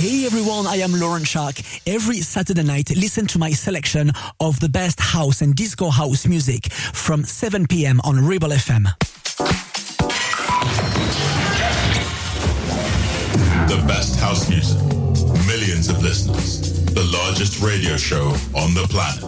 Hey everyone, I am Laurent Schark. Every Saturday night, listen to my selection of the best house and disco house music from 7 p.m. on Rebel FM. The best house music, millions of listeners, the largest radio show on the planet.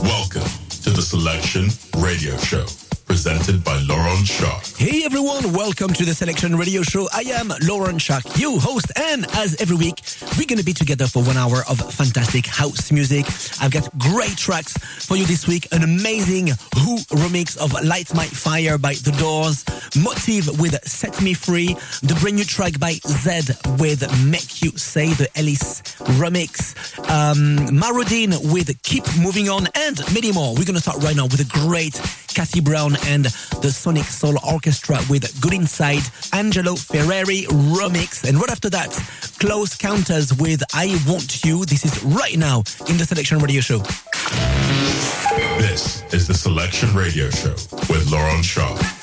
Welcome to the Selection Radio Show presented by Laurent Schark. Hey everyone, welcome to the Selection Radio Show. I am Laurent Schark, you host, and as every week, we're to be together for one hour of fantastic house music. I've got great tracks for you this week. An amazing Who remix of Light My Fire by The Doors, Motive with Set Me Free, the brand new track by Zedd with Make You Say, the Ellis remix, um, with Keep Moving On, and many more. We're to start right now with a great Kathy Brown and the Sonic Soul Orchestra with Good Inside, Angelo Ferreri remix. And right after that, Close Counters with I Want You. This is right now in the Selection Radio Show. This is the Selection Radio Show with Lauren Shaw.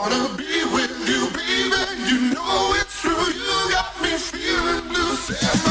wanna be with you, baby. You know it's true. You got me feeling blue.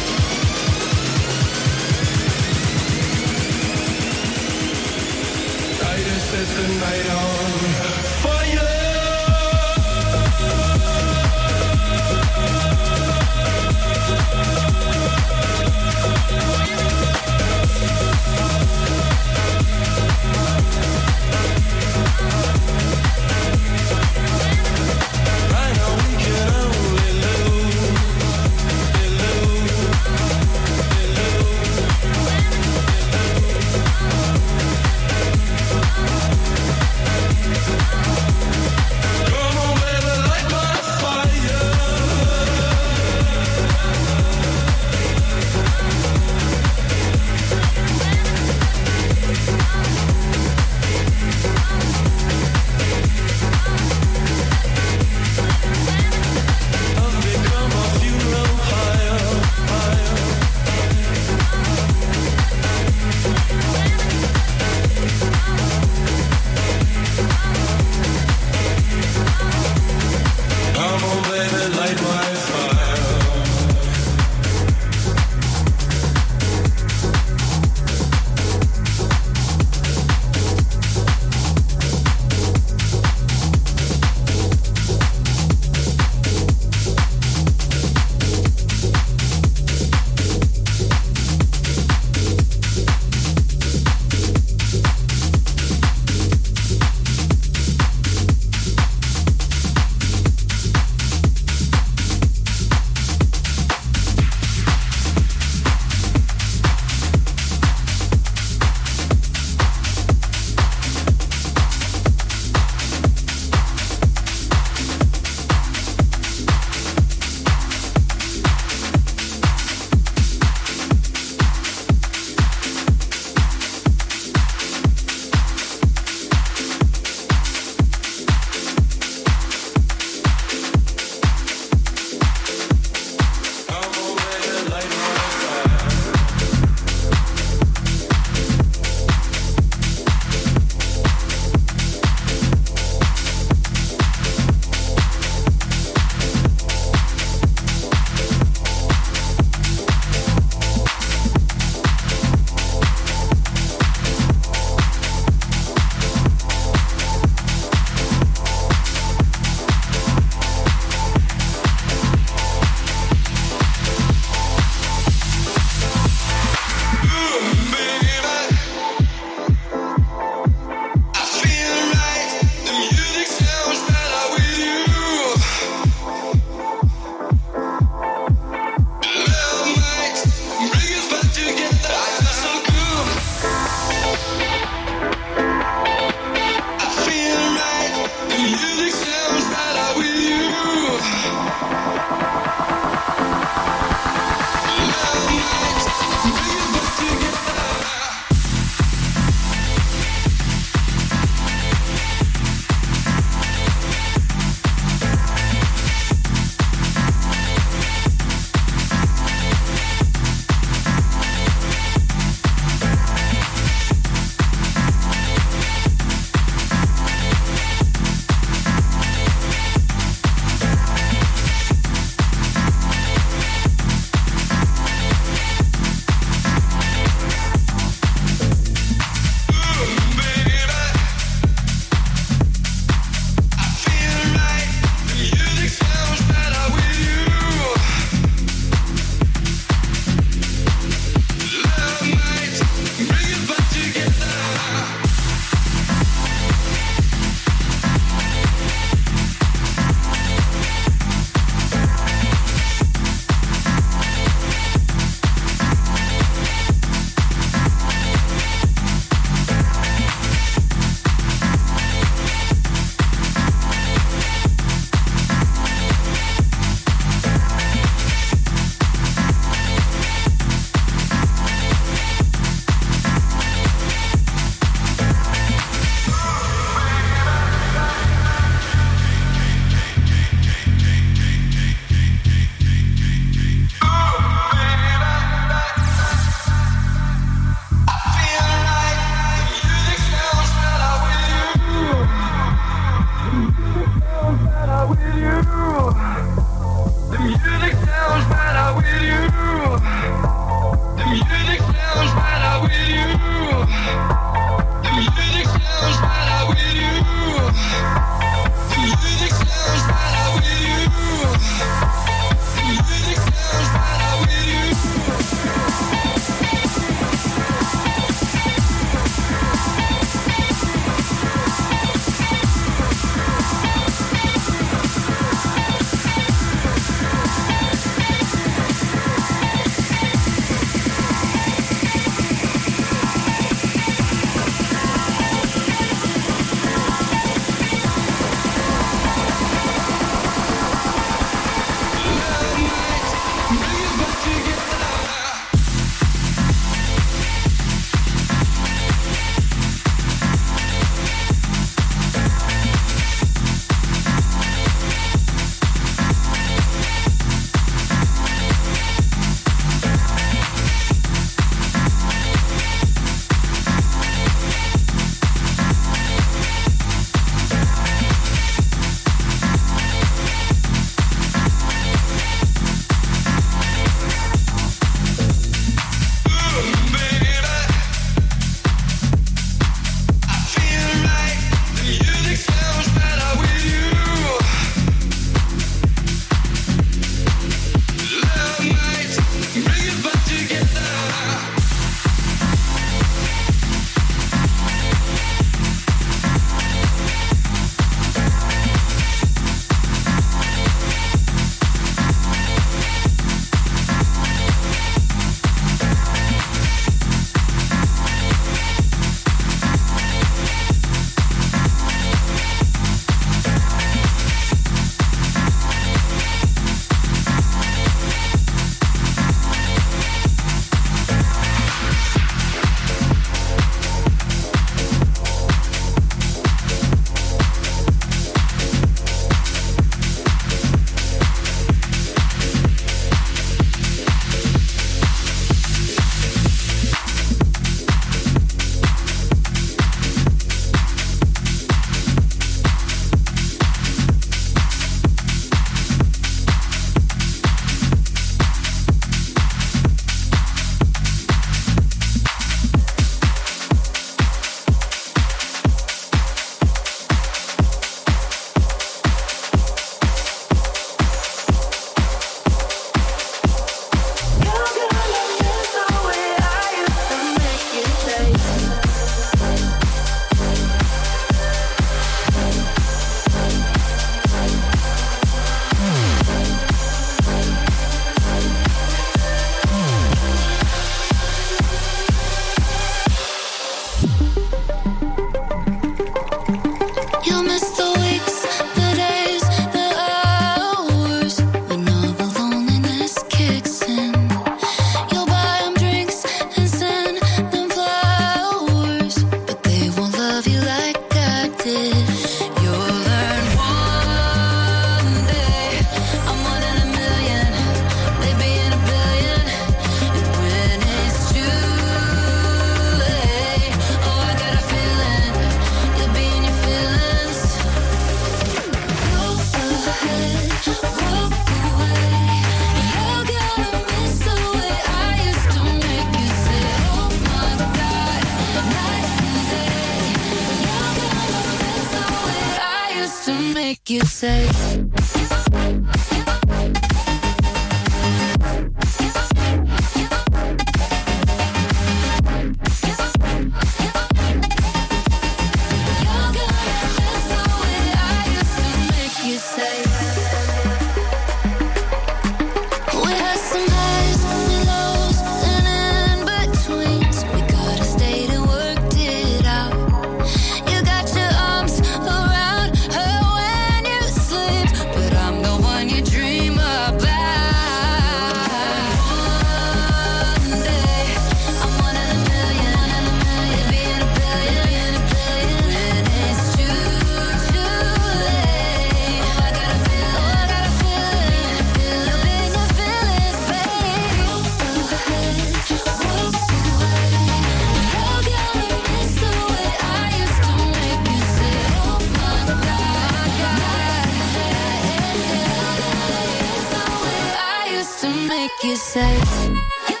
Make you say.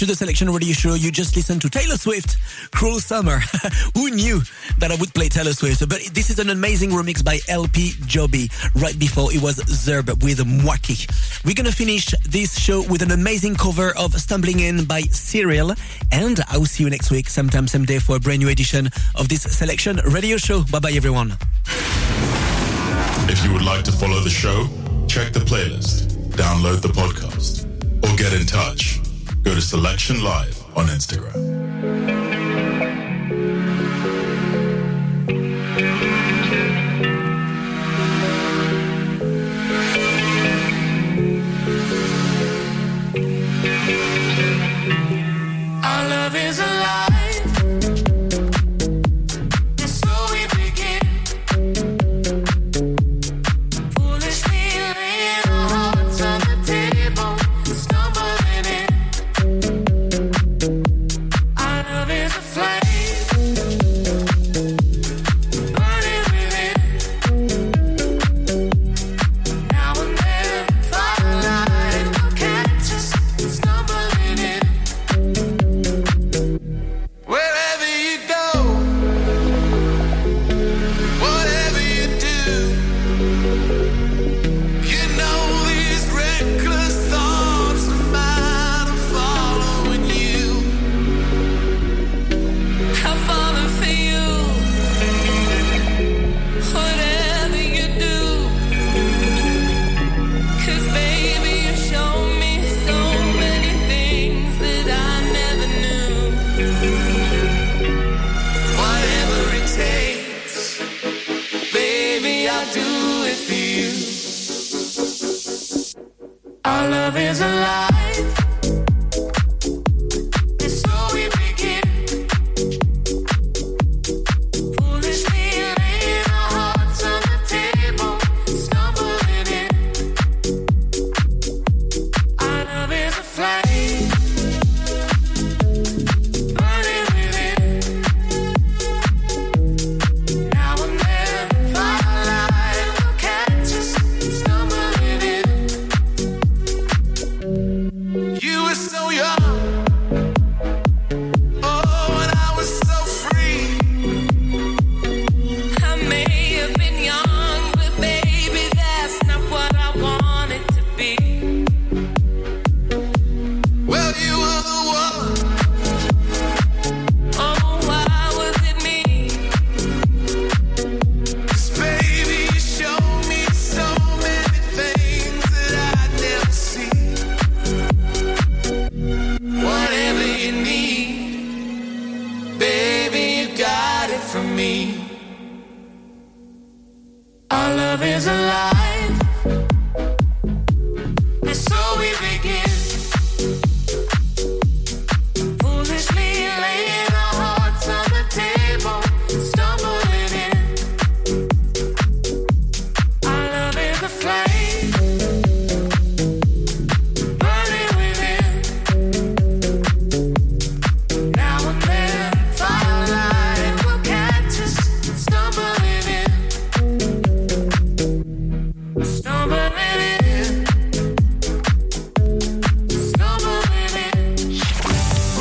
To the Selection Radio Show. You just listened to Taylor Swift, Cruel Summer. Who knew that I would play Taylor Swift? But this is an amazing remix by LP Giobbi. Right before it was Zerb with Mwaki. We're gonna finish this show with an amazing cover of Stumbling In by Cyril. And I'll see you next week, sometime, same day for a brand new edition of this Selection Radio Show. Bye bye everyone. If you would like to follow the show, check the playlist, download the podcast, or get in touch. Go to Selection Live on Instagram. love is alive